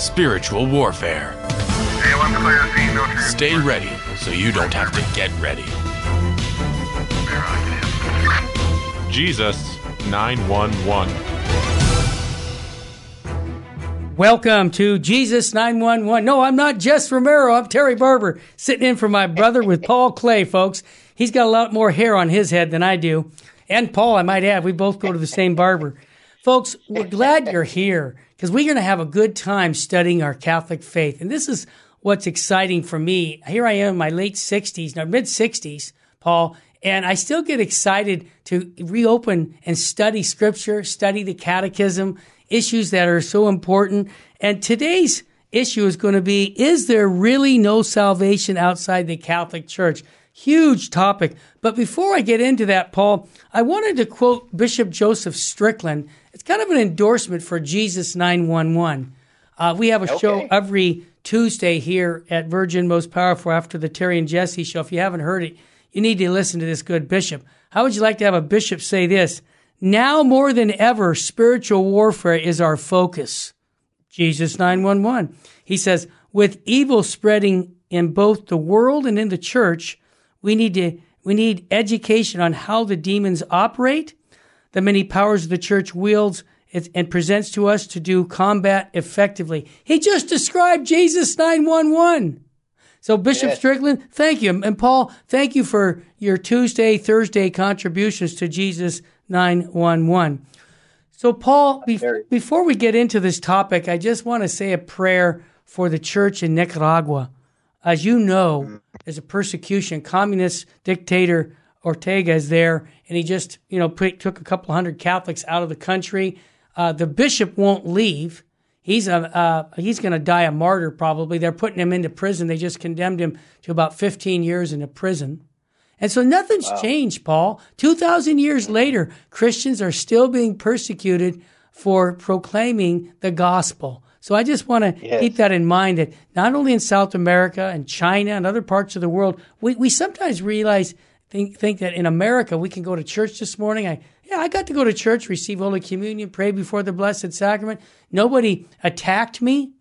spiritual warfare. Stay ready so you don't have to get ready. Jesus 911. Welcome to Jesus 911. No, I'm not Jess Romero. I'm Terry Barber, sitting in for my brother with Paul Clay, folks. He's got a lot more hair on his head than I do. And Paul, I might add, we both go to the same barber. Folks, we're glad you're here because we're going to have a good time studying our Catholic faith. And this is what's exciting for me. Here I am in my late 60s, now mid 60s, Paul, and I still get excited to reopen and study scripture, study the catechism, issues that are so important. And today's issue is going to be Is there really no salvation outside the Catholic Church? Huge topic. But before I get into that, Paul, I wanted to quote Bishop Joseph Strickland. It's kind of an endorsement for Jesus 911. Uh, we have a okay. show every Tuesday here at Virgin Most Powerful after the Terry and Jesse show. If you haven't heard it, you need to listen to this good bishop. How would you like to have a bishop say this? Now more than ever, spiritual warfare is our focus. Jesus 911. He says, with evil spreading in both the world and in the church, we need to, we need education on how the demons operate, the many powers the church wields and presents to us to do combat effectively. He just described Jesus 911. So Bishop yes. Strickland, thank you. And Paul, thank you for your Tuesday, Thursday contributions to Jesus 911. So, Paul, be- before we get into this topic, I just want to say a prayer for the church in Nicaragua. As you know, mm. there's a persecution. Communist dictator Ortega is there, and he just, you know, put, took a couple hundred Catholics out of the country. Uh, the bishop won't leave. He's a uh, he's going to die a martyr probably. They're putting him into prison. They just condemned him to about 15 years in a prison. And so nothing's wow. changed, Paul. 2,000 years later, Christians are still being persecuted for proclaiming the gospel. So I just want to yes. keep that in mind that not only in South America and China and other parts of the world, we, we sometimes realize, think, think that in America we can go to church this morning. I, yeah, I got to go to church, receive Holy Communion, pray before the Blessed Sacrament. Nobody attacked me.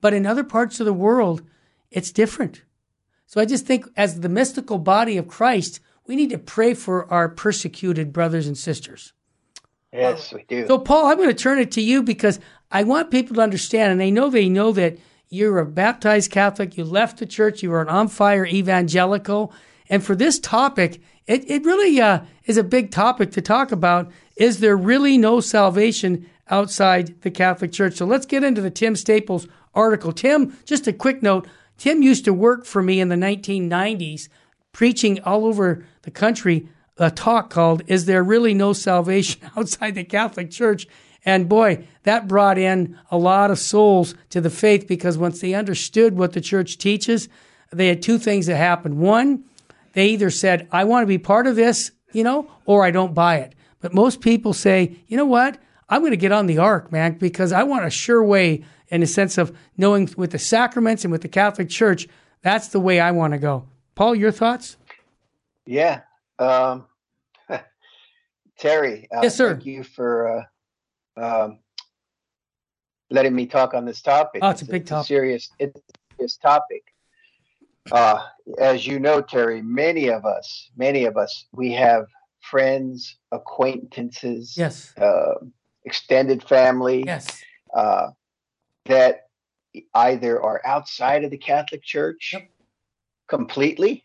But in other parts of the world, it's different. So I just think as the mystical body of Christ, we need to pray for our persecuted brothers and sisters. Yes, we do. So, Paul, I'm going to turn it to you because I want people to understand, and they know they know that you're a baptized Catholic, you left the church, you were an on fire evangelical. And for this topic, it, it really uh, is a big topic to talk about. Is there really no salvation outside the Catholic Church? So let's get into the Tim Staples article. Tim, just a quick note Tim used to work for me in the 1990s, preaching all over the country a talk called Is There Really No Salvation Outside the Catholic Church? And boy, that brought in a lot of souls to the faith because once they understood what the church teaches, they had two things that happened. One, they either said, I want to be part of this, you know, or I don't buy it. But most people say, you know what? I'm going to get on the ark, man, because I want a sure way in the sense of knowing with the sacraments and with the Catholic Church, that's the way I want to go. Paul, your thoughts? Yeah. Um, Terry, uh, yes, sir. thank you for uh, um, letting me talk on this topic. Oh, it's, a big it's topic. A serious, it's a serious topic. Uh, as you know, Terry, many of us, many of us, we have friends, acquaintances, yes, uh, extended family, yes, uh, that either are outside of the Catholic Church yep. completely,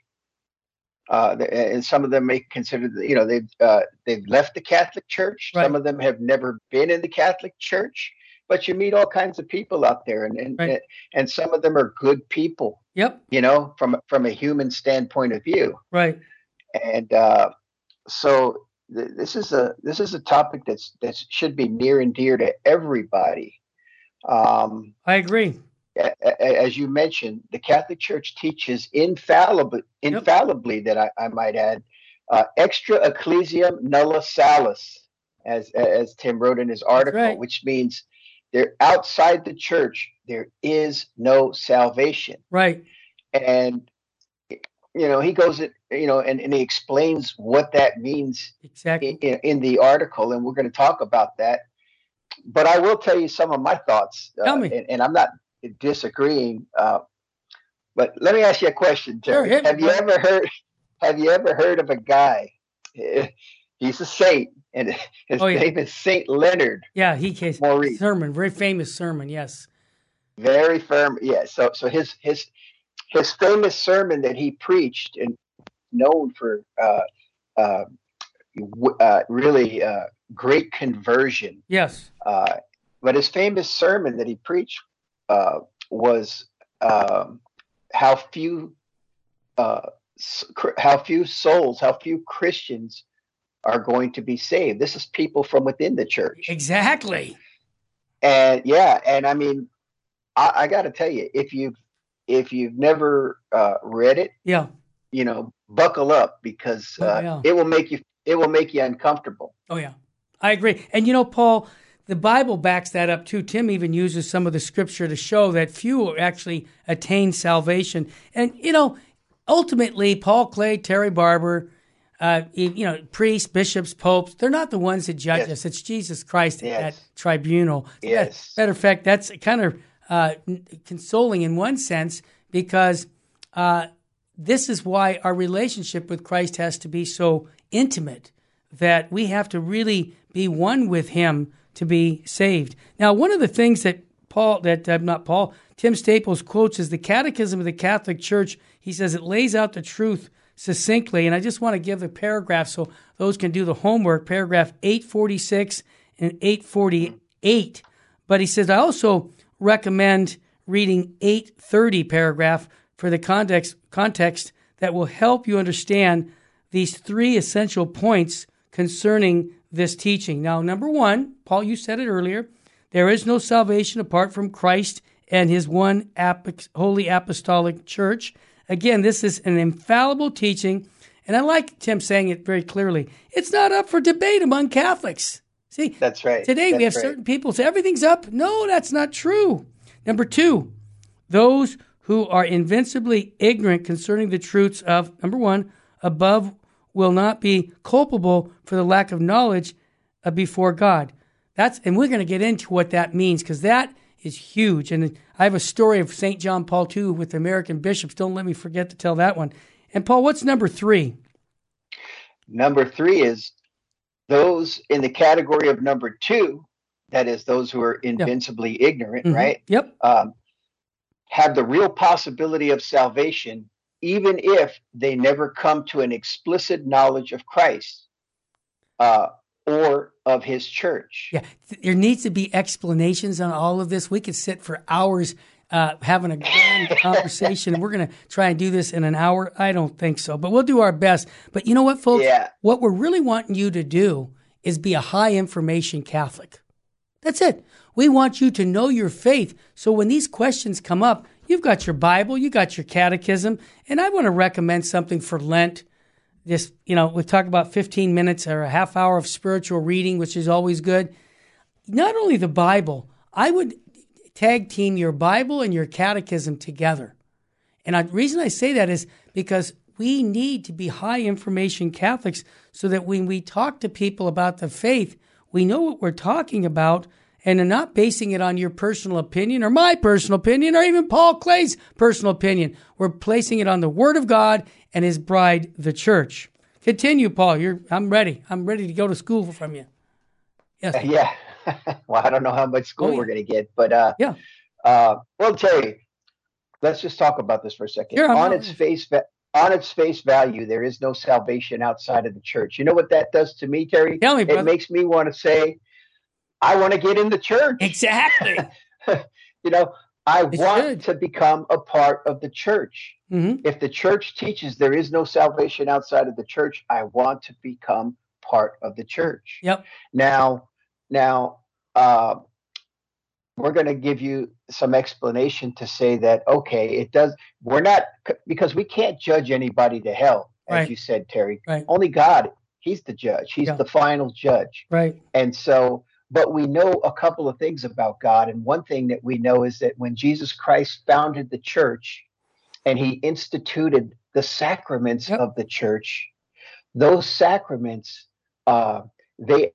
uh, and some of them may consider, you know, they've uh, they've left the Catholic Church. Right. Some of them have never been in the Catholic Church. But you meet all kinds of people out there, and and, right. and some of them are good people. Yep. You know, from from a human standpoint of view. Right. And uh, so th- this is a this is a topic that's that should be near and dear to everybody. Um, I agree. As you mentioned, the Catholic Church teaches infallibly, infallibly yep. that I, I, might add, uh, extra ecclesiam nulla salus, as as Tim wrote in his article, right. which means they're outside the church. There is no salvation. Right. And you know he goes it you know and, and he explains what that means exactly in, in the article and we're going to talk about that but I will tell you some of my thoughts. Uh, tell me. And, and, I'm not disagreeing. Uh, but let me ask you a question, Terry. Sure, have you ever heard? Have you ever heard of a guy? He's a saint, and his oh, yeah. name is Saint Leonard. Yeah, he case Maurice. sermon, very famous sermon. Yes, very firm. Yeah. So, so his his his famous sermon that he preached and known for uh, uh, uh, really uh, great conversion. Yes. Uh, but his famous sermon that he preached uh, was um, how few how few souls, how few Christians are going to be saved. This is people from within the church. Exactly. And yeah, and I mean, I, I got to tell you, if you've if you've never uh, read it, yeah, you know, buckle up because uh, oh, yeah. it will make you it will make you uncomfortable. Oh yeah, I agree. And you know, Paul, the Bible backs that up too. Tim even uses some of the scripture to show that few actually attain salvation. And you know, ultimately, Paul Clay, Terry Barber, uh, you know, priests, bishops, popes, they're not the ones that judge yes. us. It's Jesus Christ yes. at that tribunal. Yes. matter of fact, that's kind of uh, consoling in one sense because uh, this is why our relationship with Christ has to be so intimate that we have to really be one with Him to be saved. Now, one of the things that Paul, that uh, not Paul, Tim Staples quotes is the Catechism of the Catholic Church. He says it lays out the truth succinctly, and I just want to give the paragraph so those can do the homework. Paragraph 846 and 848. But he says, I also recommend reading 830 paragraph for the context, context that will help you understand these three essential points concerning this teaching. Now, number one, Paul, you said it earlier, there is no salvation apart from Christ and his one holy apostolic church. Again, this is an infallible teaching, and I like Tim saying it very clearly. It's not up for debate among Catholics. See, that's right. Today that's we have right. certain people say everything's up. No, that's not true. Number two, those who are invincibly ignorant concerning the truths of, number one, above will not be culpable for the lack of knowledge uh, before God. That's and we're going to get into what that means because that is huge. And I have a story of St. John Paul II with American bishops. Don't let me forget to tell that one. And Paul, what's number three? Number three is those in the category of number two, that is those who are invincibly ignorant, mm-hmm. right? Yep. Um, have the real possibility of salvation, even if they never come to an explicit knowledge of Christ uh, or of his church. Yeah, there needs to be explanations on all of this. We could sit for hours uh, having a grand conversation. we're going to try and do this in an hour. I don't think so, but we'll do our best. But you know what, folks? Yeah. What we're really wanting you to do is be a high information Catholic. That's it. We want you to know your faith. So when these questions come up, you've got your Bible, you got your catechism, and I want to recommend something for Lent. Just, you know, we talk about 15 minutes or a half hour of spiritual reading, which is always good. Not only the Bible, I would tag team your Bible and your catechism together. And the reason I say that is because we need to be high information Catholics so that when we talk to people about the faith, we know what we're talking about and not basing it on your personal opinion or my personal opinion or even Paul Clay's personal opinion. We're placing it on the Word of God and His bride, the church. Continue, Paul. You're, I'm ready. I'm ready to go to school from you. Yes. Yeah. well, I don't know how much school oh, yeah. we're going to get, but uh, yeah. Uh, well, Terry, let's just talk about this for a second. Sure, on its face, on its face value, there is no salvation outside of the church. You know what that does to me, Terry? Tell me, brother. It makes me want to say, I want to get in the church. Exactly. you know, I it's want good. to become a part of the church. Mm-hmm. If the church teaches there is no salvation outside of the church, I want to become part of the church. Yep. Now, now, uh, we're going to give you some explanation to say that okay it does we're not because we can't judge anybody to hell as right. you said terry right. only god he's the judge he's yeah. the final judge right and so but we know a couple of things about god and one thing that we know is that when jesus christ founded the church and he instituted the sacraments yep. of the church those sacraments uh, they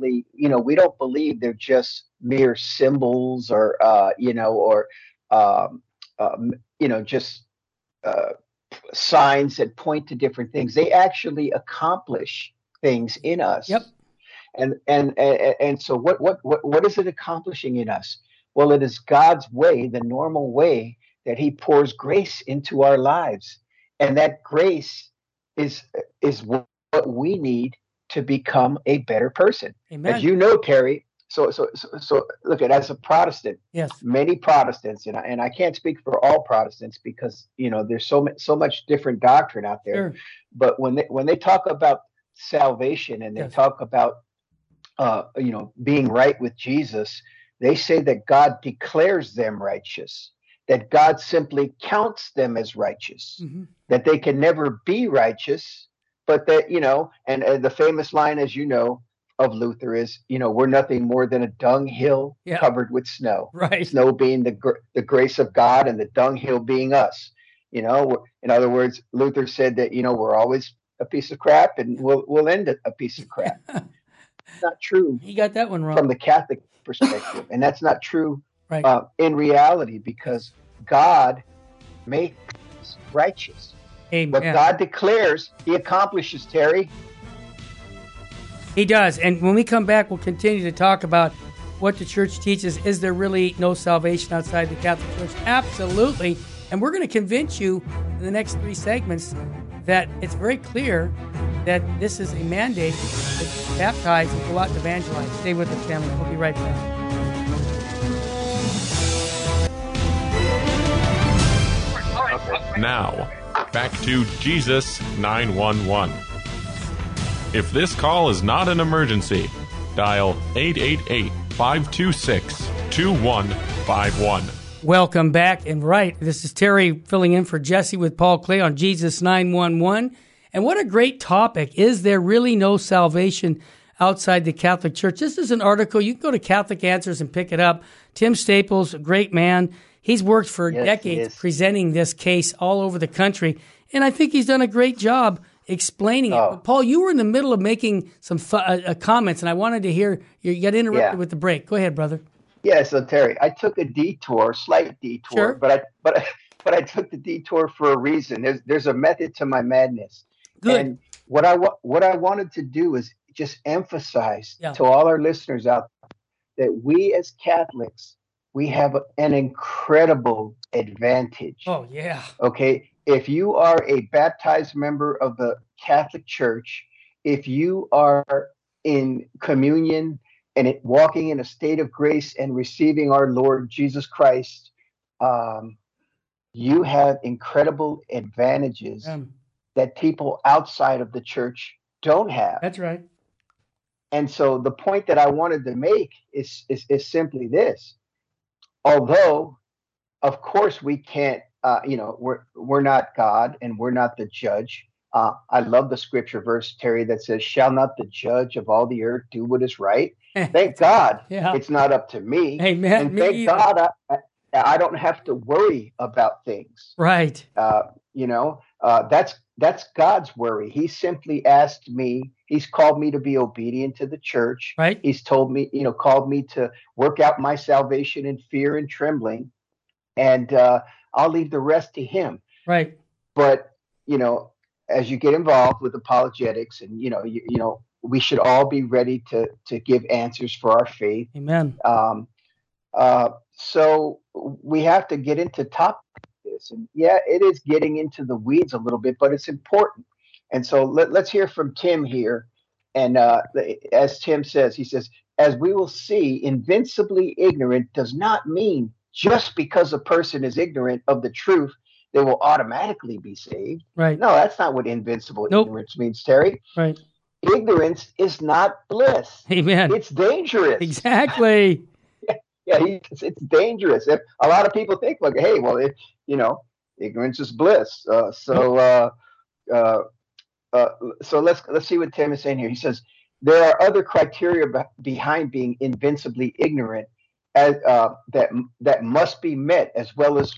you know we don't believe they're just mere symbols or uh, you know or um, um, you know, just uh, signs that point to different things. They actually accomplish things in us. Yep. And and and, and so what, what what what is it accomplishing in us? Well, it is God's way, the normal way that He pours grace into our lives, and that grace is is what we need to become a better person. Amen. As you know, Terry. So, so, so, so look at as a Protestant, yes. many Protestants, and I, and I can't speak for all Protestants because you know there's so much so much different doctrine out there. Sure. But when they when they talk about salvation and they Yes. talk about uh, you know being right with Jesus, they say that God declares them righteous, that God simply counts them as righteous hmm that they can never be righteous, but that, you know, and uh, the famous line, as you know, of Luther is, you know, we're nothing more than a dunghill Yeah. covered with snow. Right. Snow being the, gr- the grace of God and the dunghill being us. You know, in other words, Luther said that, you know, we're always a piece of crap and we'll, we'll end a piece of crap. Not true He got that one wrong. from the Catholic perspective. and that's not true right. uh, in reality because God makes us righteous. What Amen. God declares, He accomplishes, Terry. He does. And when we come back, we'll continue to talk about what the church teaches. Is there really no salvation outside the Catholic Church? Absolutely. And we're going to convince you in the next three segments that it's very clear that this is a mandate to baptize and go out and evangelize. Stay with us, family. We'll be right back. Now, back to Jesus 911. If this call is not an emergency, dial 888 526 2151. Welcome back. And right, this is Terry filling in for Jesse with Paul Clay on Jesus 911. And what a great topic. Is there really no salvation outside the Catholic Church? This is an article. You can go to Catholic Answers and pick it up. Tim Staples, a great man. He's worked for Yes, decades presenting this case all over the country. And I think he's done a great job explaining it. Oh. But Paul, you were in the middle of making some fu- uh, uh, comments, and I wanted to hear you got interrupted Yeah. with the break. Go ahead, brother. Yeah, so Terry, I took a detour, slight detour, Sure. but I but I, but I took the detour for a reason. There's there's a method to my madness. Good. And what I wa- what I wanted to do is just emphasize Yeah. to all our listeners out there that we as Catholics we have an incredible advantage. oh, yeah. Okay. If you are a baptized member of the Catholic Church, if you are in communion and it, walking in a state of grace and receiving our Lord Jesus Christ, um, you have incredible advantages Um, that people outside of the church don't have. that's right. And so the point that I wanted to make is, is, is simply this. Although, of course, we can't, uh, you know, we're, we're not God and we're not the judge. Uh, I love the scripture verse, Terry, that says, Shall not the judge of all the earth do what is right? Thank God Yeah. it's not up to me. Amen. and Me thank either. God I, I, don't have to worry about things Right. uh, you know uh, that's that's god's worry he simply asked me he's called me to be obedient to the church Right. he's told me you know called me to work out my salvation in fear and trembling and uh, i'll leave the rest to him Right. but you know as you get involved with apologetics and you know you, you know we should all be ready to to give answers for our faith Amen. um, uh, so we have to get into top this, and yeah, it is getting into the weeds a little bit, but it's important. And so let, let's hear from Tim here. And uh, as Tim says, he says, as we will see, invincibly ignorant does not mean just because a person is ignorant of the truth, they will automatically be saved. Right. No, that's not what invincible Nope. ignorance means, Terry. Right. Ignorance is not bliss. Amen. It's dangerous. Exactly. yeah, he, it's, it's dangerous. If, a lot of people think like, hey, well, it, you know, ignorance is bliss. Uh, so, uh, uh, uh, so let's let's see what Tim is saying here. He says there are other criteria be- behind being invincibly ignorant, as uh, that that must be met as well as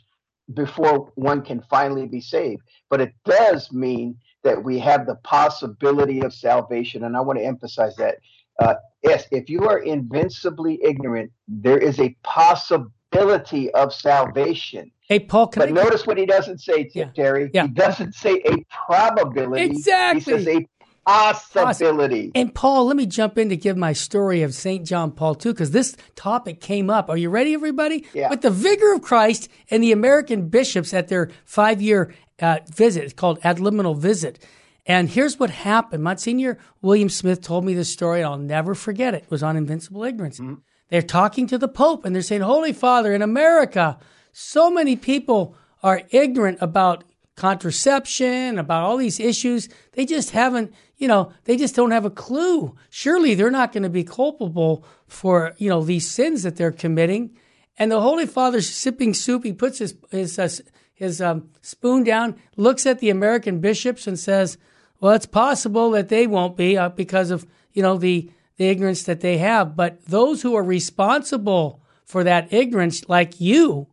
before one can finally be saved. But it does mean that we have the possibility of salvation, and I want to emphasize that. Uh, yes, if you are invincibly ignorant, there is a possibility of salvation. Hey, Paul, can but I notice what he doesn't say, Yeah. Terry. Yeah. He doesn't say a probability. Exactly. He says a possibility. And Paul, let me jump in to give my story of St. John Paul II, because this topic came up. Are you ready, everybody? Yeah. With the Vicar of Christ and the American bishops at their five year uh, visit. It's called Ad Limina Visit. And here's what happened. Monsignor William Smith told me this story, and I'll never forget it. It was on Invincible Ignorance. They're talking to the Pope, and they're saying, Holy Father, in America, so many people are ignorant about contraception, about all these issues. They just haven't, you know, they just don't have a clue. Surely they're not going to be culpable for, you know, these sins that they're committing. And the Holy Father's sipping soup. He puts his his uh, his um, spoon down, looks at the American bishops, and says, "Well, it's possible that they won't be uh, because of you know the the ignorance that they have, but those who are responsible for that ignorance, like you,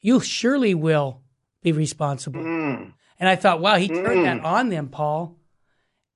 you surely will be responsible." Mm. And I thought, wow, he turned that on them, Paul.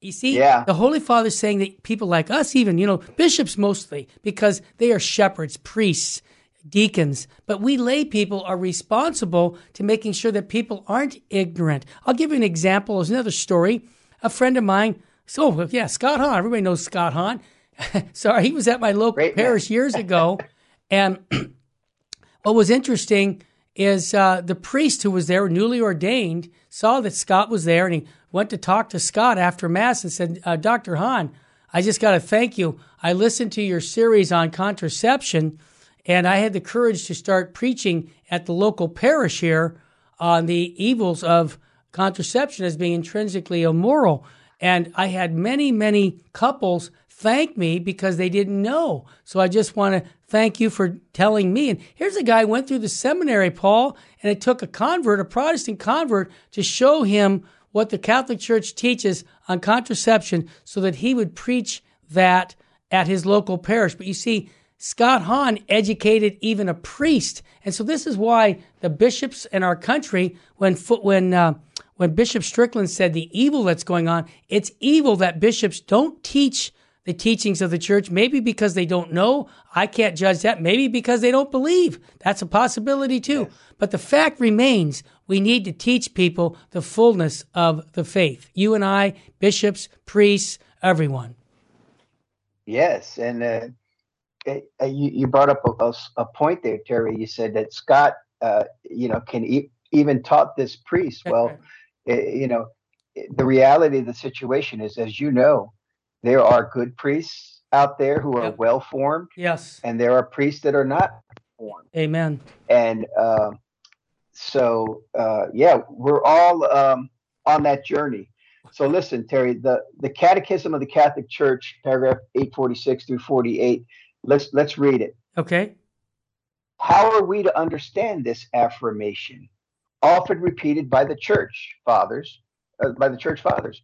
You see, Yeah. the Holy Father's saying that people like us, even, you know, bishops mostly, because they are shepherds, priests, deacons, but we lay people are responsible to making sure that people aren't ignorant. I'll give you an example. There's another story. A friend of mine, so yeah, Scott Hahn, everybody knows Scott Hahn. Sorry, he was at my local Great parish years ago. and what was interesting is uh, the priest who was there, newly ordained, saw that Scott was there and he went to talk to Scott after Mass and said, uh, Dr. Hahn, I just got to thank you. I listened to your series on contraception and I had the courage to start preaching at the local parish here on the evils of contraception as being intrinsically immoral. And I had many, many couples thank me because they didn't know. So I just want to thank you for telling me. And here's a guy who went through the seminary, Paul, and it took a convert, a Protestant convert, to show him what the Catholic Church teaches on contraception so that he would preach that at his local parish. But you see, Scott Hahn educated even a priest. And so this is why the bishops in our country, when when uh, when Bishop Strickland said the evil that's going on, it's evil that bishops don't teach the teachings of the church. Maybe because they don't know. I can't judge that. Maybe because they don't believe. That's a possibility too. But the fact remains, we need to teach people the fullness of the faith. You and I, bishops, priests, everyone. Yes, and uh, it- uh, you, you brought up a point there, Terry. You said that Scott, uh, you know, can e- even taught this priest. Well, i- you know, the reality of the situation is, as you know, there are good priests out there who are Yep. well formed, Yes. and there are priests that are not formed. Amen. And uh, so, uh, yeah, we're all um, on that journey. So listen, Terry, the, the Catechism of the Catholic Church, paragraph 846 through 48. Let's let's read it. Okay. How are we to understand this affirmation, often repeated by the Church Fathers, uh, by the Church Fathers?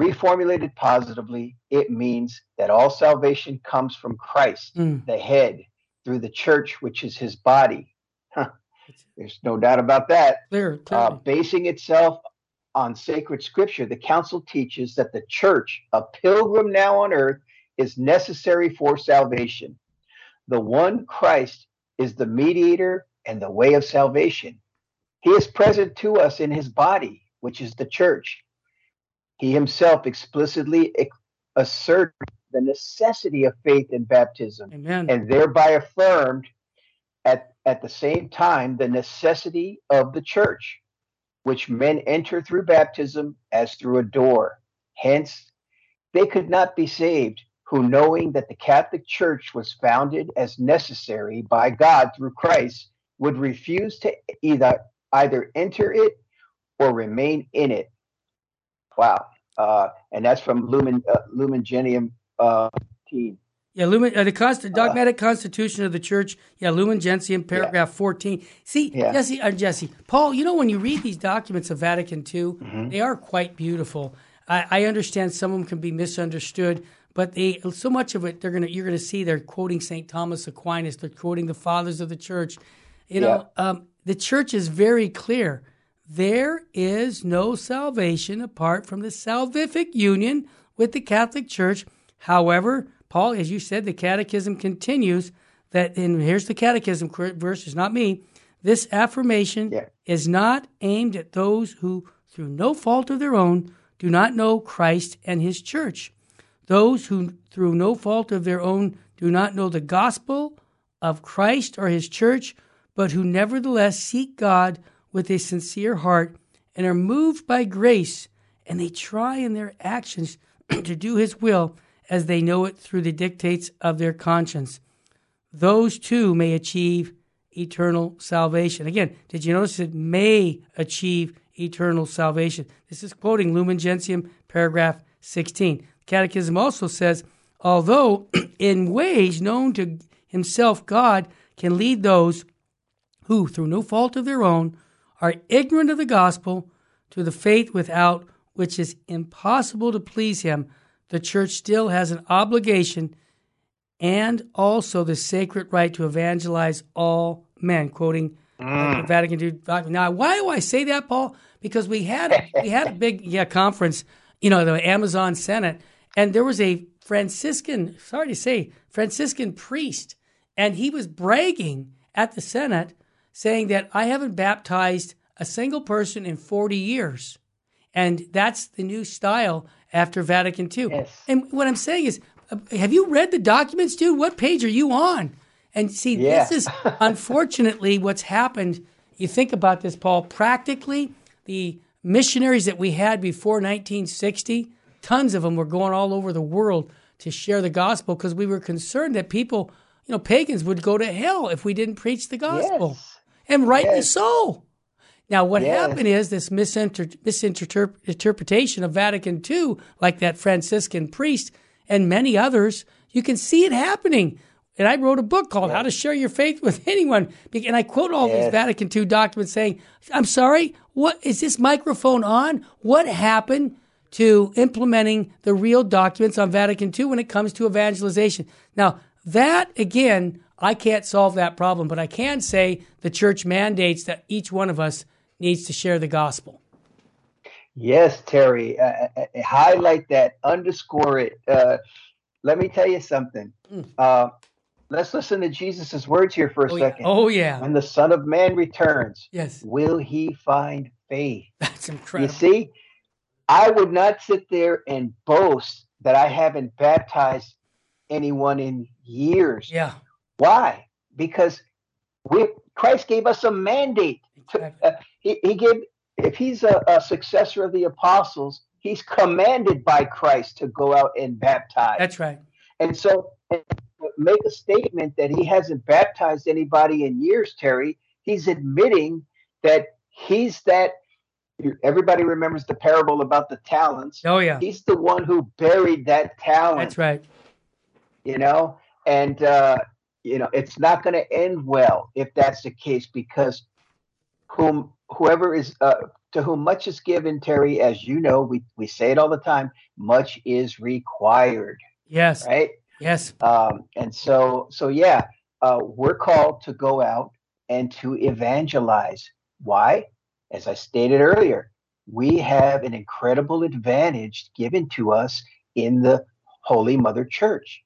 Reformulated positively, it means that all salvation comes from Christ, Mm. the head, through the Church, which is His body. Huh. There's no doubt about that. Clear. Uh, basing itself on sacred scripture, the council teaches that the church, a pilgrim now on earth, is necessary for salvation. The one Christ is the mediator and the way of salvation. He is present to us in his body, which is the church. He himself explicitly asserted the necessity of faith in baptism Amen. and thereby affirmed at, at the same time the necessity of the church, which men enter through baptism as through a door. Hence, they could not be saved, who, knowing that the Catholic Church was founded as necessary by God through Christ, would refuse to either either enter it or remain in it. Wow. Uh, and that's from Lumen uh, uh, 18. Yeah, Lumen, uh, the Const- dogmatic constitution of the church. Yeah, Lumen Gentium, paragraph fourteen. See, Yeah. Jesse, uh, Jesse, Paul. You know when you read these documents of Vatican II, Mm-hmm. they are quite beautiful. I, I understand some of them can be misunderstood, but they so much of it they're gonna you're gonna see they're quoting Saint Thomas Aquinas. They're quoting the fathers of the church. You know, um, the church is very clear. There is no salvation apart from the salvific union with the Catholic Church. However, Paul, as you said, the Catechism continues that, and here's the catechism verse, is not me. This affirmation Yeah. is not aimed at those who, through no fault of their own, do not know Christ and his church. Those who, through no fault of their own, do not know the gospel of Christ or his church, but who nevertheless seek God with a sincere heart and are moved by grace, and they try in their actions to do his will as they know it through the dictates of their conscience. Those too may achieve eternal salvation. Again, did you notice it may achieve eternal salvation? This is quoting Lumen Gentium, paragraph 16. Catechism also says, although in ways known to himself, God can lead those who, through no fault of their own, are ignorant of the gospel to the faith without which is impossible to please him, the church still has an obligation and also the sacred right to evangelize all men, quoting mm. Vatican II. Now, why do I say that, Paul? Because we had we had a big yeah conference, you know, the Amazon Synod, and there was a Franciscan, sorry to say, Franciscan priest, and he was bragging at the Synod, saying that I haven't baptized a single person in 40 years. And that's the new style after Vatican II. Yes. And what I'm saying is, have you read the documents, dude? What page are you on? And see, yeah. this is unfortunately what's happened. You think about this, Paul. Practically, the missionaries that we had before 1960, tons of them were going all over the world to share the gospel because we were concerned that people, you know, pagans would go to hell if we didn't preach the gospel. Yes. And rightly Yes. so. Now, what Yes. happened is this misinter- misinterpretation of Vatican II, like that Franciscan priest and many others, you can see it happening. And I wrote a book called How to Share Your Faith with Anyone. And I quote all these Vatican II documents saying, I'm sorry, what is this microphone on? What happened to implementing the real documents on Vatican II when it comes to evangelization? Now, that again, I can't solve that problem, but I can say the church mandates that each one of us needs to share the gospel. Yes, Terry. Uh, uh, uh, highlight that, underscore it. Uh, let me tell you something. Uh, let's listen to Jesus' words here for a. Oh, yeah. second. Oh, yeah. When the Son of Man returns, Yes. will he find faith? That's incredible. You see, I would not sit there and boast that I haven't baptized anyone in years. Yeah. Why? Because we Christ gave us a mandate. Exactly. Uh, he, he gave if he's a, a successor of the apostles, he's commanded by Christ to go out and baptize. That's right. And so make a statement that he hasn't baptized anybody in years, Terry. He's admitting that he's that everybody remembers the parable about the talents. Oh, yeah. He's the one who buried that talent That's right. you know and uh you know it's not going to end well if that's the case because whom whoever is uh to whom much is given terry as you know we we say it all the time much is required Yes. right Yes. um and so so yeah uh we're called to go out and to evangelize why as i stated earlier we have an incredible advantage given to us in the holy mother church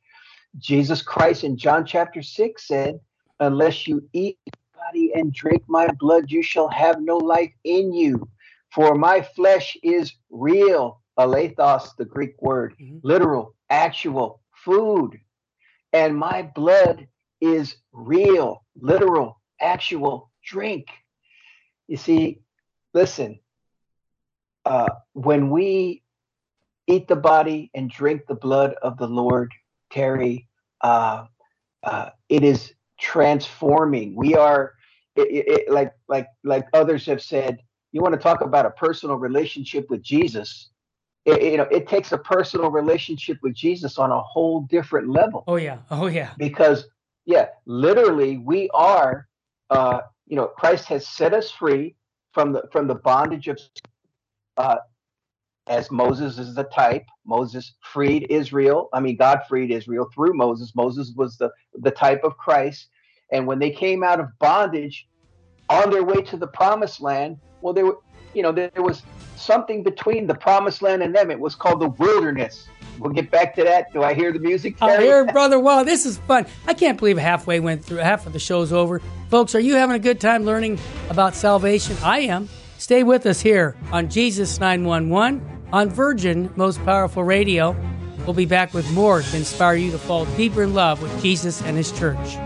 Jesus Christ in John chapter 6 said, Unless you eat my body and drink my blood, you shall have no life in you. For my flesh is real, alethos, the Greek word, Mhm. literal, actual, food. And my blood is real, literal, actual, drink. You see, listen, uh, when we eat the body and drink the blood of the Lord, Terry, uh, uh, it is transforming. We are, it, it, it- like like like others have said. You want to talk about a personal relationship with Jesus? It, you know, it takes a personal relationship with Jesus on a whole different level Oh, yeah. Oh, yeah. because yeah literally we are uh you know christ has set us free from the from the bondage of uh as moses is the type moses freed israel i mean god freed israel through moses moses was the the type of christ and when they came out of bondage on their way to the promised land well there were you know there, there was something between the promised land and them it was called the wilderness we'll get back to that. Do I hear the music? Oh, I hear, brother. Wow, this is fun. I can't believe halfway went through. Half of the show's over, folks. Are you having a good time learning about salvation? I am. Stay with us here on Jesus nine one one on Virgin Most Powerful Radio. We'll be back with more to inspire you to fall deeper in love with Jesus and His church.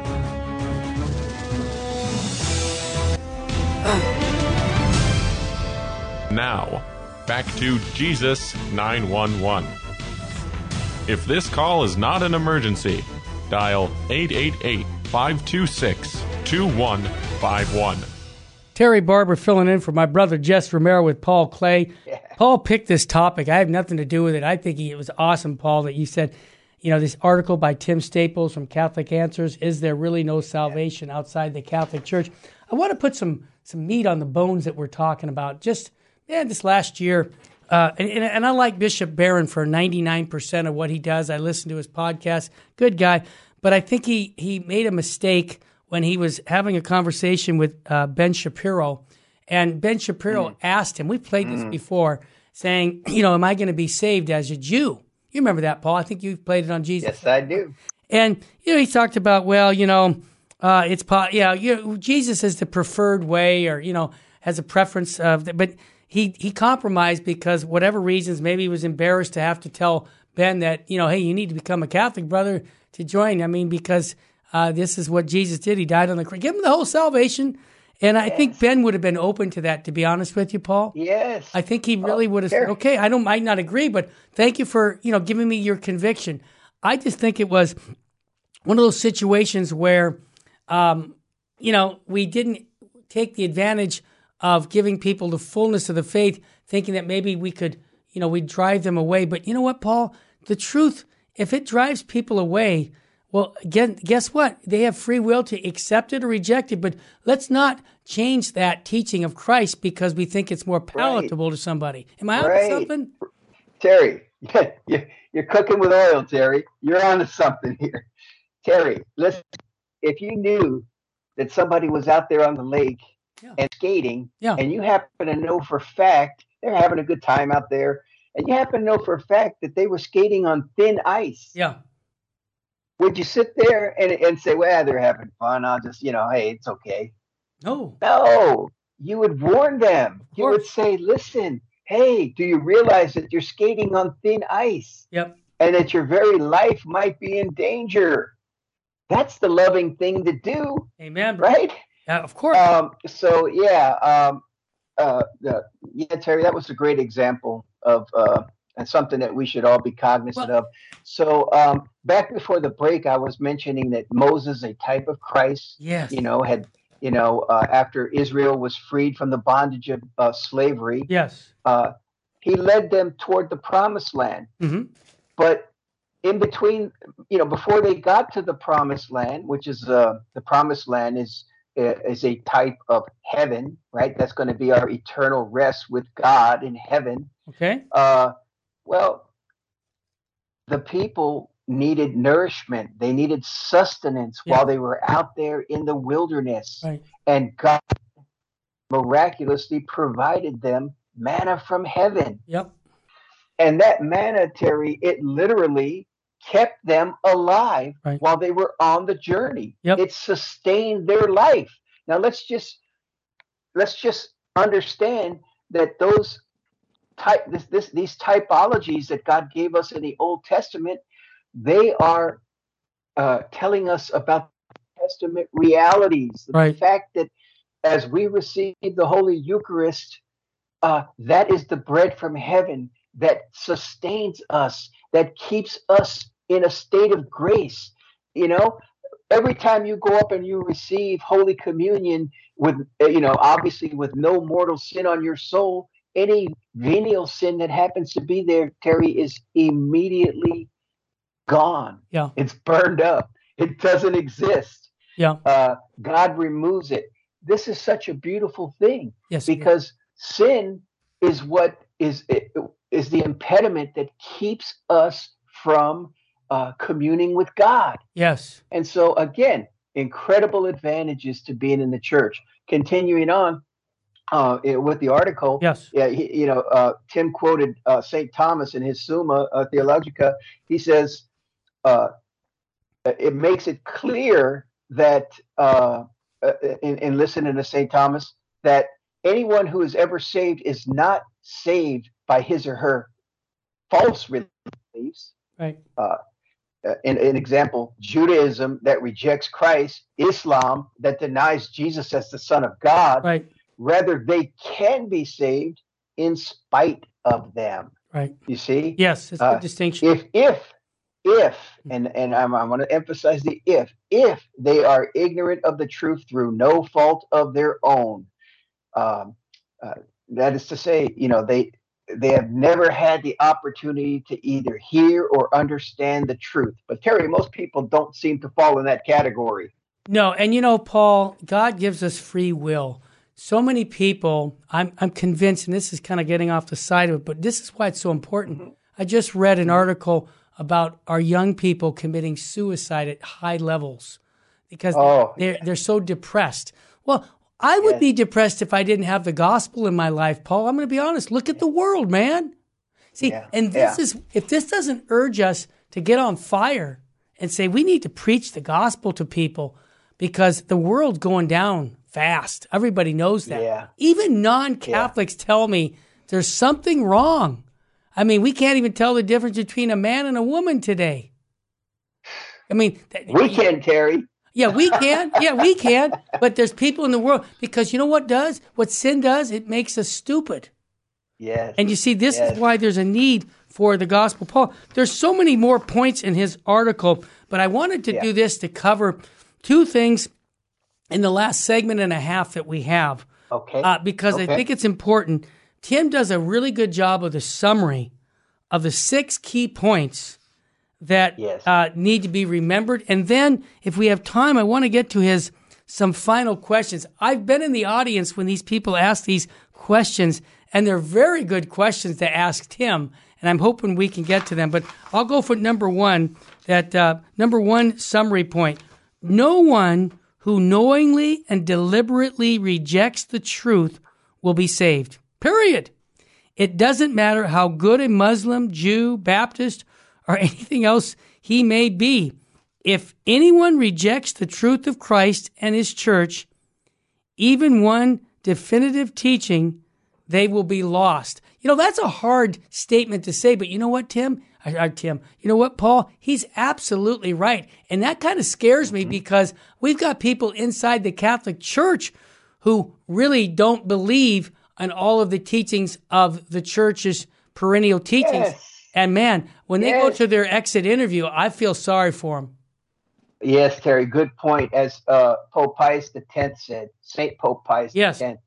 Now, back to Jesus 911. If this call is not an emergency, dial 888 526 2151. Terry Barber filling in for my brother Jess Romero with Paul Clay. Paul picked this topic. I have nothing to do with it. I think he, it was awesome, Paul, that you said, you know, this article by Tim Staples from Catholic Answers, Is There Really No Salvation Outside the Catholic Church? I want to put some, some meat on the bones that we're talking about. Just, man, this last year, uh, and, and, and I like Bishop Barron for 99% of what he does. I listen to his podcast. Good guy. But I think he, he made a mistake when he was having a conversation with uh, Ben Shapiro. And Ben Shapiro Mm. asked him, we played this before, saying, you know, am I going to be saved as a Jew? You remember that, Paul? I think you played it on Jesus. Yes, I do. And you know, he talked about, well, you know, uh, it's yeah, you know, Jesus is the preferred way, or you know, has a preference of, the, but he he compromised because whatever reasons, maybe he was embarrassed to have to tell Ben that you know, hey, you need to become a Catholic brother to join. I mean, because uh, this is what Jesus did. He died on the cross. Give him the whole salvation. And I think Ben would have been open to that, to be honest with you, Paul. Yes. I think he really would have said, "Okay, I don't might not agree, but thank you for you know giving me your conviction." I just think it was one of those situations where, um, you know, we didn't take the advantage of giving people the fullness of the faith, thinking that maybe we could, you know, we'd drive them away. But you know what, Paul? The truth, if it drives people away, well, again, guess what? They have free will to accept it or reject it. But let's not change that teaching of Christ because we think it's more palatable to somebody. Am I Right. on something? Terry, you- you're cooking with oil, Terry. You're onto something here. Terry, listen, if you knew that somebody was out there on the lake Yeah. and skating, Yeah. and you happen to know for a fact they're having a good time out there, and you happen to know for a fact that they were skating on thin ice, Yeah. Would you sit there and, and say, well, they're having fun. I'll just, you know, hey, it's okay. No. No, you would warn them. You would say, listen, hey, do you realize that you're skating on thin ice Yep. and that your very life might be in danger? That's the loving thing to do, Amen. bro. right? Yeah, of course. Um, so yeah, um, uh, the, yeah, Terry, that was a great example of uh, and something that we should all be cognizant Well- of. So um, back before the break, I was mentioning that Moses, a type of Christ, yes. you know, had you know uh, after Israel was freed from the bondage of uh, slavery, Yes. uh, he led them toward the promised land. hmm But in between, you know, before they got to the promised land, which is uh, the promised land is uh, is a type of heaven, right? That's going to be our eternal rest with God in heaven. Okay. Uh, well, the people needed nourishment. They needed sustenance Yeah. while they were out there in the wilderness, Right. and God miraculously provided them manna from heaven. Yep. And that manna, Terry, it literally kept them alive Right. while they were on the journey. Yep. It sustained their life. Now let's just let's just understand that those type this, this these typologies that God gave us in the Old Testament, they are uh, telling us about Testament realities. Right. The fact that as we receive the Holy Eucharist, uh, that is the bread from heaven that sustains us, that keeps us in a state of grace. You know, every time you go up and you receive Holy Communion with, you know, obviously with no mortal sin on your soul, any venial sin that happens to be there, Terry, is immediately gone. Yeah. It's burned up. It doesn't exist. Yeah. Uh, God removes it. This is such a beautiful thing Yes. because sin is what is is the impediment that keeps us from uh, communing with God. Yes. And so again, incredible advantages to being in the church. Continuing on, uh, with the article. Yes. Yeah, he, you know, uh, Tim quoted uh, St. Thomas in his Summa uh, Theologica. He says, uh, it makes it clear that, uh, uh, in, in listening to St. Thomas, that anyone who is ever saved is not saved by his or her false beliefs. Right. Uh, an, an example Judaism that rejects Christ, Islam that denies Jesus as the Son of God. Right. Rather, they can be saved in spite of them. Right. You see? Yes, it's a Uh, distinction. If, if, if, and, and I'm, I'm going to emphasize the if, if they are ignorant of the truth through no fault of their own, um, uh, that is to say, you know, they, they have never had the opportunity to either hear or understand the truth. But Terry, most people don't seem to fall in that category. No, and you know, Paul, God gives us free will. So many people, I'm, I'm convinced, and this is kind of getting off the side of it, but this is why it's so important. Mm-hmm. I just read an article about our young people committing suicide at high levels because Oh, they're, they're so depressed. Well, I would Yes. be depressed if I didn't have the gospel in my life, Paul. I'm going to be honest. Look at the world, man. See, Yeah. and this Yeah. is, if this doesn't urge us to get on fire and say we need to preach the gospel to people because the world's going down fast. Everybody knows that. Yeah. Even non Catholics tell me there's something wrong. I mean, we can't even tell the difference between a man and a woman today. I mean, th- we can, Terry. yeah, we can. Yeah, we can. But there's people in the world because you know what does? What sin does? It makes us stupid. Yes. And you see, this Yes. is why there's a need for the gospel. Paul, there's so many more points in his article, but I wanted to Yeah. do this to cover two things in the last segment and a half that we have, okay. uh, because I think it's important. Tim does a really good job of the summary of the six key points that Yes. uh, need to be remembered. And then, if we have time, I want to get to his some final questions. I've been in the audience when these people ask these questions, and they're very good questions to ask Tim. And I'm hoping we can get to them. But I'll go for number one. That uh, number one summary point: No one who knowingly and deliberately rejects the truth will be saved. Period. It doesn't matter how good a Muslim, Jew, Baptist, or anything else he may be. If anyone rejects the truth of Christ and his church, even one definitive teaching, they will be lost. You know, that's a hard statement to say, but you know what, Tim? Uh, Tim, you know what, Paul? He's absolutely right. And that kind of scares me because we've got people inside the Catholic Church who really don't believe in all of the teachings of the church's perennial teachings. Yes. And man, when they go to their exit interview, I feel sorry for them. Yes, Terry, good point. As uh, Pope Pius X said, Saint Pope Pius Yes. X,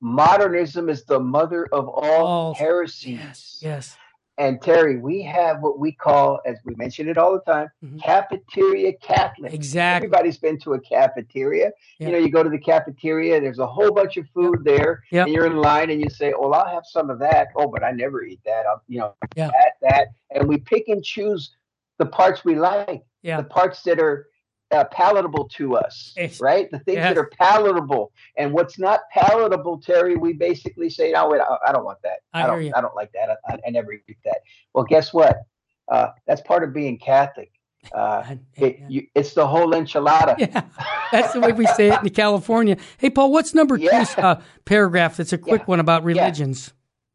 modernism is the mother of all All- heresies. Yes, yes. And Terry, we have what we call, as we mention it all the time, Mhm. cafeteria Catholic. Exactly. Everybody's been to a cafeteria. Yeah. You know, you go to the cafeteria, there's a whole bunch of food there, Yep. and you're in line and you say, "Well, I'll have some of that." Oh, but I never eat that. I'll, you know, Yeah. that, that, and we pick and choose the parts we like, Yeah. the parts that are uh, palatable to us, Yes. right? The things that are palatable, and what's not palatable, Terry, we basically say, "No, wait, I, I don't want that. I I, don't. you. I don't like that. I, I never eat that." Well, guess what? Uh, that's part of being Catholic. Uh, it, yeah. you, it's the whole enchilada. Yeah, that's the way we say it in California. Hey, Paul, what's number Yeah. two uh, paragraph? That's a quick Yeah. one about religions.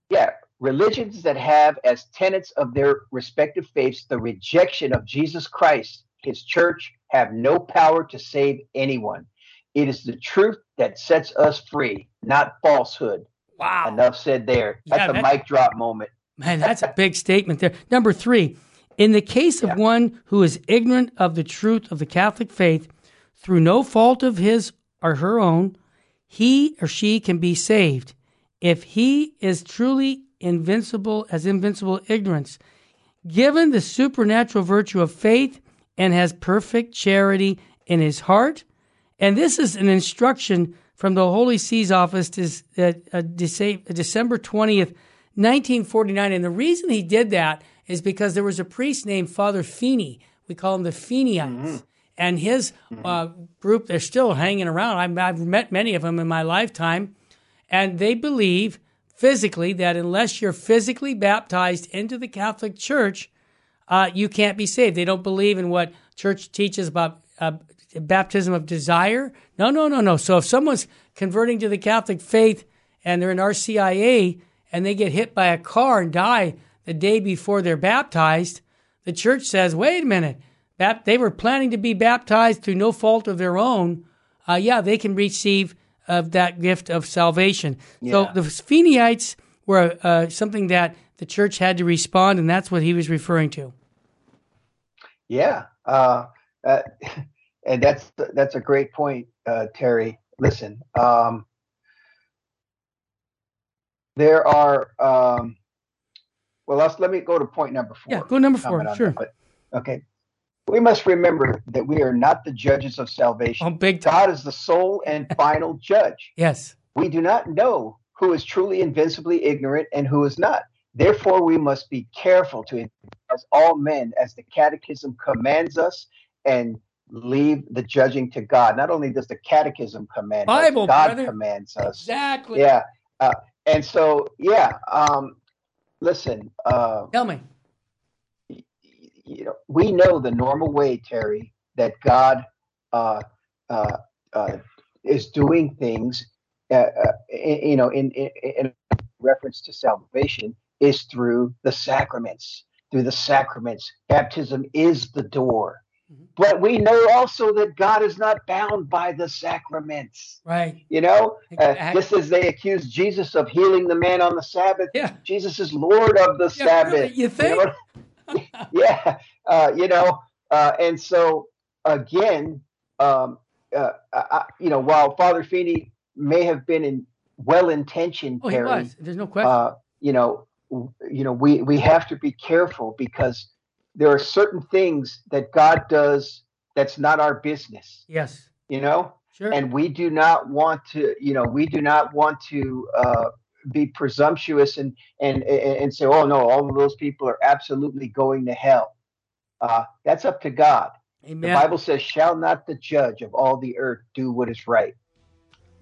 Yeah, religions that have as tenets of their respective faiths the rejection of Jesus Christ, his church, have no power to save anyone. It is the truth that sets us free, not falsehood. Wow, Enough said there. That's Yeah, a that's- mic drop moment. man, that's a big statement there. Number three, in the case of Yeah. one who is ignorant of the truth of the Catholic faith through no fault of his or her own, he or she can be saved if he is truly invincible as invincible ignorance. given the supernatural virtue of faith and has perfect charity in his heart. And this is an instruction from the Holy See's office this, uh, uh, December 20th, 1949. And the reason he did that is because there was a priest named Father Feeney. We call him the Feeneyites. And his uh, group, they're still hanging around. I've, I've met many of them in my lifetime. and they believe physically that unless you're physically baptized into the Catholic Church, uh, you can't be saved. They don't believe in what church teaches about uh, baptism of desire. No, no, no, no. So if someone's converting to the Catholic faith and they're in RCIA and they get hit by a car and die the day before they're baptized, the church says, wait a minute, they were planning to be baptized through no fault of their own. Uh, yeah, they can receive of that gift of salvation. Yeah. So the Feeneyites were uh, something that the church had to respond, and that's what he was referring to. Yeah, uh, uh, and that's that's a great point, uh, Terry. Listen, um, there are. Um, well, let's let me go to point number four. Yeah, go number four. Sure. That, okay. We must remember that we are not the judges of salvation. Oh, big time. God is the sole and final judge. Yes. We do not know who is truly invincibly ignorant and who is not. Therefore, we must be careful to, as all men, as the Catechism commands us, and leave the judging to God. Not only does the Catechism command Bible, us, God brother. commands us. Exactly. Yeah. Uh, and so, yeah. Um, listen. Uh, Tell me. You know, we know the normal way, Terry, that God uh, uh, uh is doing things. Uh, uh, you know, in, in, in reference to salvation, is through the sacraments. Through the sacraments, baptism is the door. Mm-hmm. But we know also that God is not bound by the sacraments. Right. You know, uh, just as they accused Jesus of healing the man on the Sabbath, yeah. Jesus is Lord of the yeah, Sabbath. Really? You think? You know? yeah. Uh, you know, uh, and so again, um, uh, I, you know, while Father Feeney may have been in well intentioned, oh, he. There's no question. Uh, you know, you know, we we have to be careful because there are certain things that God does that's not our business. Yes. You know? Sure. And we do not want to, you know, we do not want to uh, be presumptuous and, and and say, oh no, all of those people are absolutely going to hell. Uh, that's up to God. Amen. The Bible says, "Shall not the judge of all the earth do what is right?"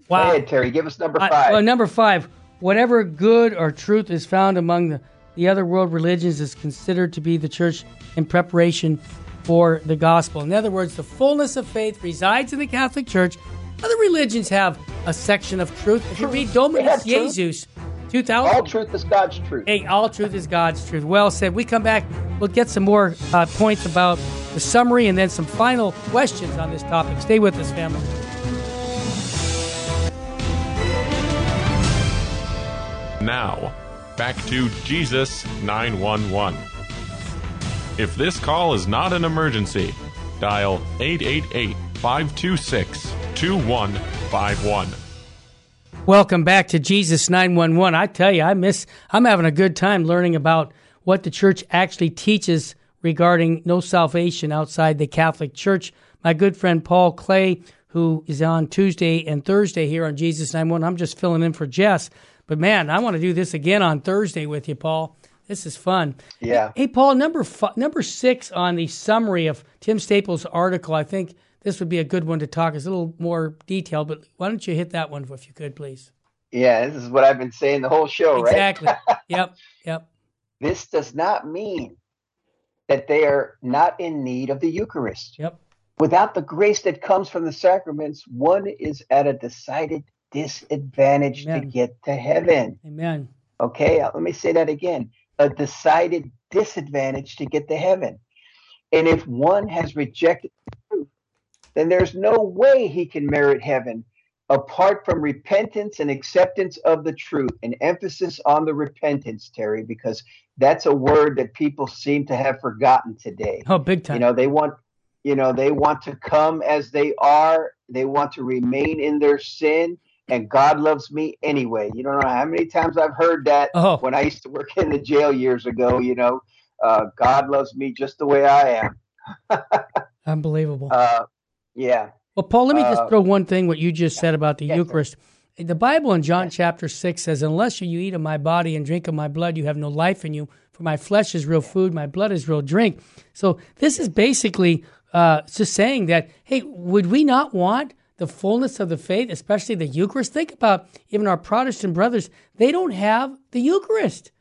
Wow, Go ahead, Terry, give us number five. well, number five. Whatever good or truth is found among the the other world religions is considered to be the church in preparation for the gospel. In other words, the fullness of faith resides in the Catholic Church. Other religions have a section of truth. If you read Dominus Jesus, 2000. All truth is God's truth. Hey, all truth is God's truth. Well said. We come back, we'll get some more uh, points about the summary and then some final questions on this topic. Stay with us, family. Now, back to Jesus 911. If this call is not an emergency, dial 888 526 2151. Welcome back to Jesus 911. I tell you, I miss, I'm having a good time learning about what the church actually teaches regarding no salvation outside the Catholic Church. My good friend Paul Clay, who is on Tuesday and Thursday here on Jesus 911, I'm just filling in for Jess. But man, I want to do this again on Thursday with you, Paul. This is fun. Yeah. Hey, Paul, number five, number six on the summary of Tim Staples' article. I think this would be a good one to talk. It's a little more detailed, but why don't you hit that one if you could, please? Yeah, this is what I've been saying the whole show, exactly. right? Exactly. yep. Yep. This does not mean that they are not in need of the Eucharist. Yep. Without the grace that comes from the sacraments, one is at a decided disadvantage Amen. to get to heaven. Amen. Okay, uh, let me say that again a decided disadvantage to get to heaven. And if one has rejected the truth, then there's no way he can merit heaven apart from repentance and acceptance of the truth. and emphasis on the repentance, Terry, because that's a word that people seem to have forgotten today. Oh, big time. You know, they want you know, they want to come as they are. They want to remain in their sin and God loves me anyway. You don't know how many times I've heard that oh. when I used to work in the jail years ago. You know, uh, God loves me just the way I am. Unbelievable. Uh, yeah. Well, Paul, let me just uh, throw one thing what you just said about the Eucharist. The Bible in John chapter 6 says, Unless you eat of my body and drink of my blood, you have no life in you. For my flesh is real food, my blood is real drink. So this is basically uh, just saying that, hey, would we not want the fullness of the faith, especially the Eucharist. Think about even our Protestant brothers, they don't have the Eucharist.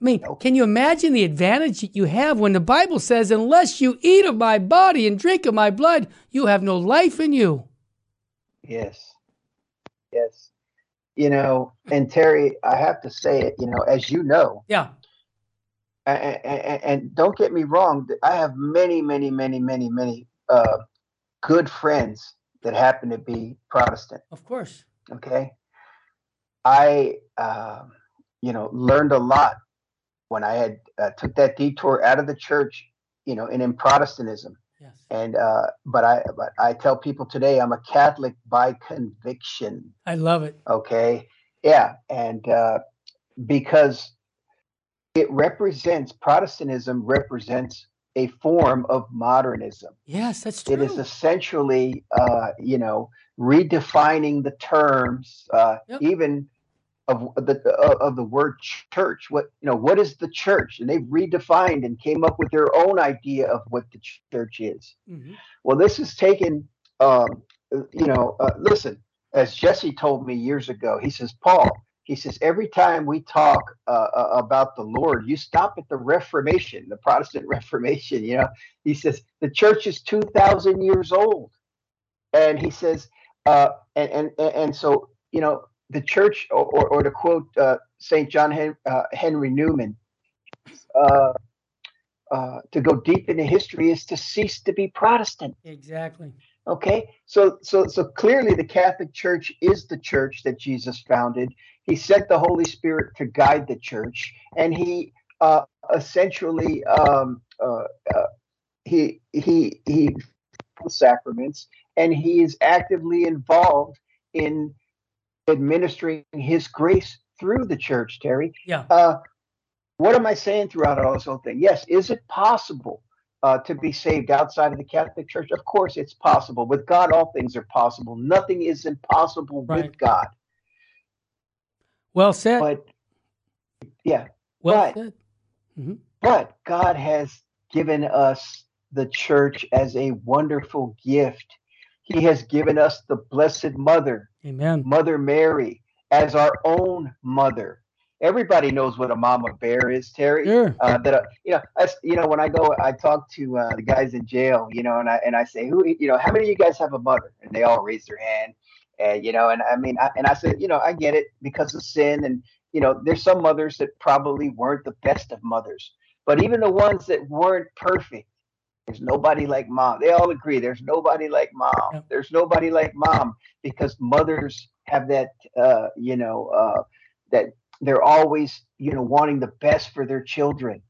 I mean, can you imagine the advantage that you have when the Bible says, unless you eat of my body and drink of my blood, you have no life in you? Yes. Yes. You know, and Terry, I have to say it, you know, as you know. Yeah. And, and, don't get me wrong, I have many, many, many, many, many uh, good friends that happen to be Protestant. Of course. Okay. I, uh, you know, learned a lot when I had uh, took that detour out of the church, you know, and in Protestantism. Yes. And uh, but I but I tell people today I'm a Catholic by conviction. I love it. Okay. Yeah, and uh, because it represents Protestantism represents a form of modernism. Yes, that's true. It is essentially, uh, you know, redefining the terms, uh, yep. even of the of the word church. What you know, what is the church? And they've redefined and came up with their own idea of what the church is. Mm-hmm. Well, this is taken. Um, you know, uh, listen, as Jesse told me years ago, he says, Paul, he says, every time we talk uh, uh about the Lord, you stop at the Reformation, the Protestant Reformation. You know, he says the church is two thousand years old, and he says, uh, and and and so you know, the church, or, or, or to quote uh, Saint John Hen- uh, Henry Newman, uh, to go deep into history is to cease to be Protestant. Exactly. Okay, so so so clearly the Catholic Church is the church that Jesus founded. He sent the Holy Spirit to guide the church, and he uh, essentially um, uh, uh, he he he sacraments, and he is actively involved in administering His grace through the church. Terry, yeah. Uh, what am I saying throughout all this whole thing? Yes, is it possible uh, to be saved outside of the Catholic Church? Of course, it's possible. With God, all things are possible. Nothing is impossible right. with God. Well said. But yeah, well but, said. Mm-hmm. But God has given us the church as a wonderful gift. He has given us the Blessed Mother, Amen, Mother Mary, as our own mother everybody knows what a mama bear is, Terry. Sure. Uh, that uh, you know, I, you know, when I go, I talk to uh, the guys in jail, you know, and I and I say, who, you know, how many of you guys have a mother? And they all raise their hand, and you know, and I mean, I, and I said, you know, I get it because of sin, and you know, there's some mothers that probably weren't the best of mothers, but even the ones that weren't perfect. There's nobody like mom. They all agree. There's nobody like mom. There's nobody like mom because mothers have that, uh, you know, uh, that they're always you know wanting the best for their children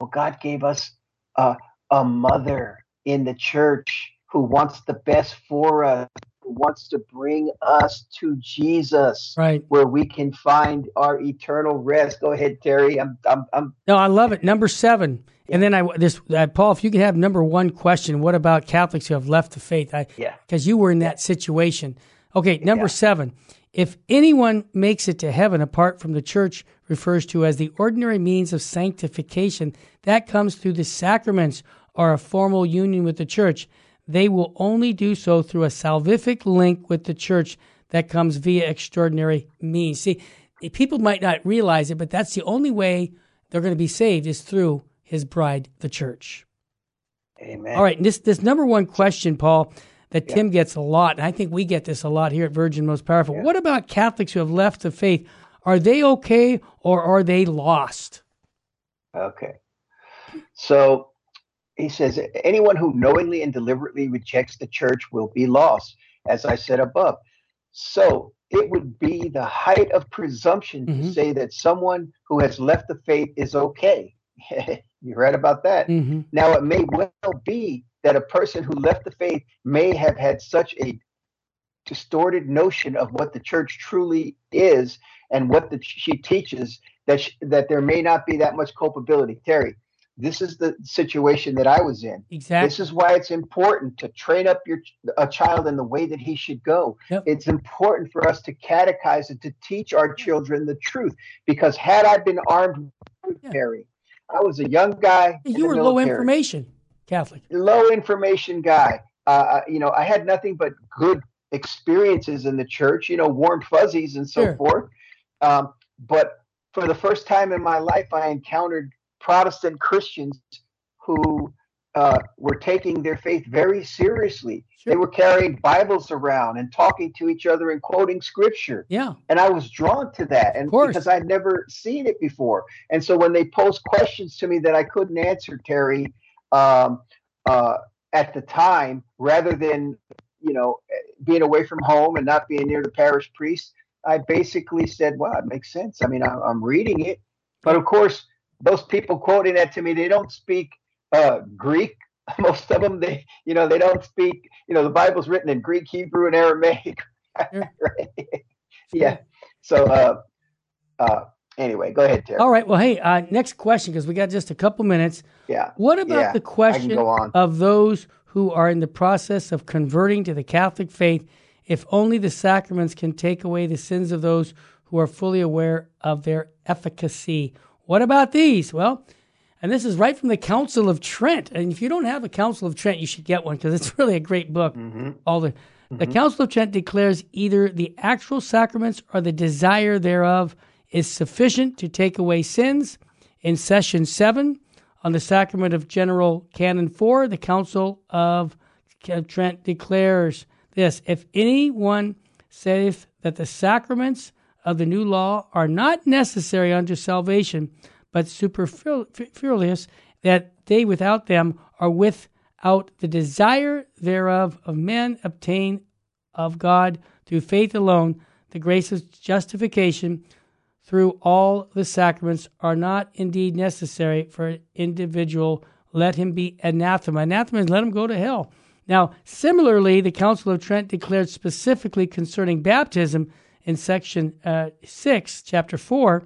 well god gave us a, a mother in the church who wants the best for us wants to bring us to jesus right where we can find our eternal rest go ahead terry i'm i'm, I'm no i love it number seven and then I this uh, Paul, if you could have number one question, what about Catholics who have left the faith? I, yeah, because you were in that situation. Okay, number yeah. seven. If anyone makes it to heaven apart from the church refers to as the ordinary means of sanctification, that comes through the sacraments or a formal union with the church. They will only do so through a salvific link with the church that comes via extraordinary means. See, people might not realize it, but that's the only way they're going to be saved is through his bride, the church. Amen. All right, this this number one question, Paul, that yeah. Tim gets a lot, and I think we get this a lot here at Virgin Most Powerful. Yeah. What about Catholics who have left the faith? Are they okay or are they lost? Okay. So he says anyone who knowingly and deliberately rejects the church will be lost, as I said above. So it would be the height of presumption mm-hmm. to say that someone who has left the faith is okay. You're right about that. Mm-hmm. Now, it may well be that a person who left the faith may have had such a distorted notion of what the church truly is and what the, she teaches that she, that there may not be that much culpability. Terry, this is the situation that I was in. Exactly. This is why it's important to train up your a child in the way that he should go. Yep. It's important for us to catechize and to teach our children the truth. Because had I been armed, yeah. Terry, I was a young guy. You were low information Catholic. Low information guy. Uh, uh, you know, I had nothing but good experiences in the church, you know, warm fuzzies and so Sure. forth. Um, but for the first time in my life, I encountered Protestant Christians who uh, were taking their faith very seriously. They were carrying Bibles around and talking to each other and quoting scripture. Yeah. And I was drawn to that, and because I'd never seen it before. And so when they posed questions to me that I couldn't answer, Terry, um, uh, at the time, rather than you know being away from home and not being near the parish priest, I basically said, "Well, it makes sense. I mean, I, I'm reading it." But of course, those people quoting that to me, they don't speak uh, Greek. Most of them, they you know, they don't speak. You know, the Bible's written in Greek, Hebrew, and Aramaic. Right? Yeah. So, uh, uh, anyway, go ahead, Terry. All right. Well, hey, uh, next question because we got just a couple minutes. Yeah. What about Yeah, the question of those who are in the process of converting to the Catholic faith? If only the sacraments can take away the sins of those who are fully aware of their efficacy. What about these? Well, and this is right from the Council of Trent. And if you don't have a Council of Trent, you should get one because it's really a great book. Mm-hmm. All the the mm-hmm. Council of Trent declares either the actual sacraments or the desire thereof is sufficient to take away sins. In session seven, on the sacrament of General Canon 4, the Council of Trent declares this If anyone saith that the sacraments of the new law are not necessary unto salvation, but superfluous, that they without them are without the desire thereof of men obtain of God through faith alone, the grace of justification through all the sacraments are not indeed necessary for an individual, let him be anathema. Anathema is let him go to hell. Now, similarly, the Council of Trent declared specifically concerning baptism in section uh, 6, chapter 4,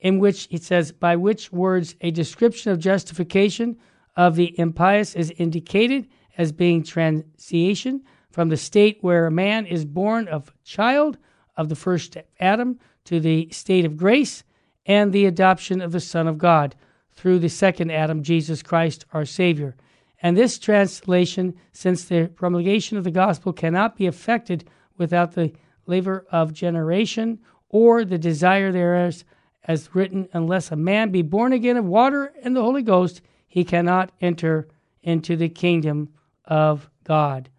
in which it says, By which words a description of justification of the impious is indicated as being transition from the state where a man is born of child of the first Adam to the state of grace and the adoption of the Son of God through the second Adam, Jesus Christ, our Savior. And this translation, since the promulgation of the gospel cannot be effected without the labor of generation or the desire thereas, as written, unless a man be born again of water and the Holy Ghost, he cannot enter into the kingdom of God.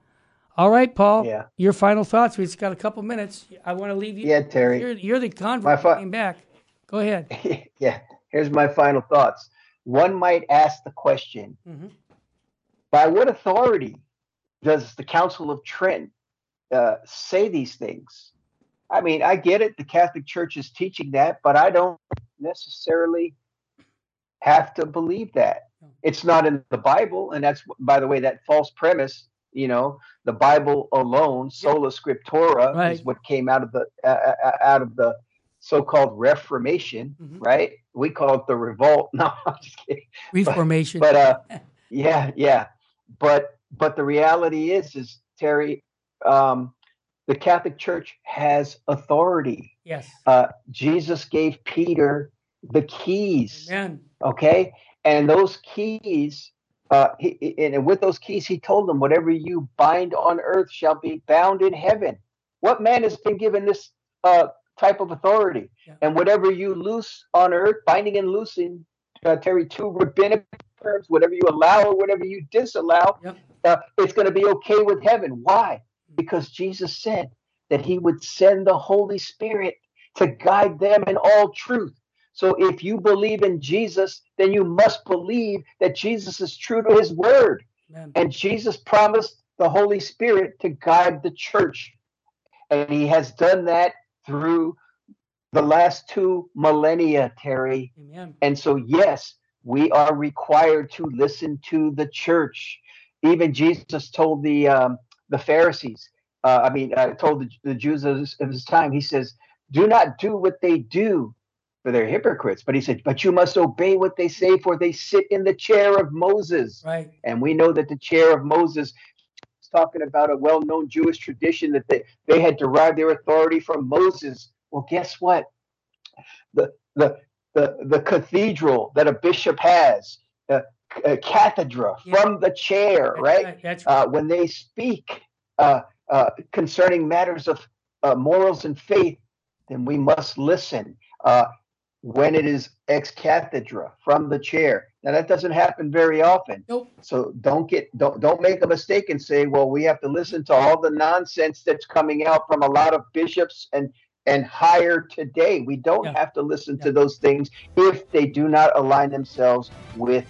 All right, Paul. Yeah. Your final thoughts. We've just got a couple minutes. I want to leave you. Yeah, Terry. You're, you're the convert fi- came back. Go ahead. yeah. Here's my final thoughts. One might ask the question Mhm. by what authority does the Council of Trent uh, say these things? I mean, I get it. The Catholic Church is teaching that, but I don't necessarily have to believe that. It's not in the Bible. And that's, by the way, that false premise. You know, the Bible alone, sola scriptura, Right. is what came out of the uh, uh, out of the so-called Reformation, Mhm. right? We call it the revolt. No, I'm just kidding Reformation. but uh yeah yeah but but the reality is is terry um the catholic church has authority yes. uh jesus gave peter the keys Amen. okay and those keys uh he, and with those keys he told them whatever you bind on earth shall be bound in heaven what man has been given this uh type of authority Yeah. and whatever you loose on earth binding and loosing uh, terry two rabbinic terms whatever you allow or whatever you disallow Yep. uh, it's going to be okay with heaven why because jesus said that he would send the holy spirit to guide them in all truth so if you believe in Jesus, then you must believe that Jesus is true to his word. Amen. And Jesus promised the Holy Spirit to guide the church. And he has done that through the last two millennia, Terry. Amen. And so, yes, we are required to listen to the church. Even Jesus told the um, the Pharisees, uh, I mean, I told the, the Jews of his, of his time, he says, "Do not do what they do, for they're hypocrites." But he said, "But you must obey what they say, for they sit in the chair of Moses." Right. And we know that the chair of Moses is talking about a well-known Jewish tradition that they, they had derived their authority from Moses. Well, guess what? The the the, the cathedral that a bishop has, uh, a cathedra Yeah. from the chair, That's right? That's Uh, when they speak, uh, uh, concerning matters of uh, morals and faith, then we must listen. Uh, when it is ex cathedra from the chair. Now that doesn't happen very often. Nope. So don't get don't don't make a mistake and say, well, we have to listen to all the nonsense that's coming out from a lot of bishops and and higher today. We don't Yeah. have to listen Yeah. to those things if they do not align themselves with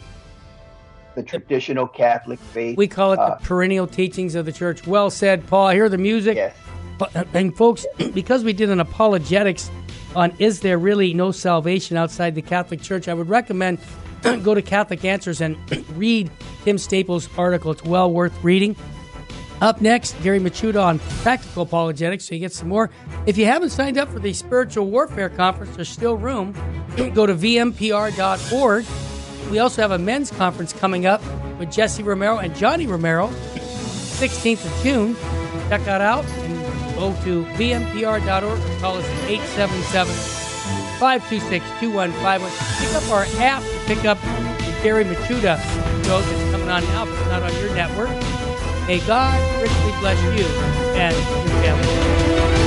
the traditional Catholic faith. We call it Uh, the perennial teachings of the church. Well said, Paul. I hear the music. yes. But- And folks, because we did an apologetics on is there really no salvation outside the Catholic Church, I would recommend go to Catholic Answers and read Tim Staples' article. It's well worth reading. Up next, Gary Michuta on practical apologetics, so you get some more. If you haven't signed up for the Spiritual Warfare Conference, there's still room. go to vmpr.org. We also have a men's conference coming up with Jesse Romero and Johnny Romero, 16th of June. Check that out and go to vmpr.org or call us at 877 526 2151. Pick up our app to pick up the Gary Michuta show that's coming on now, but it's not on your network. May God richly bless you and your family.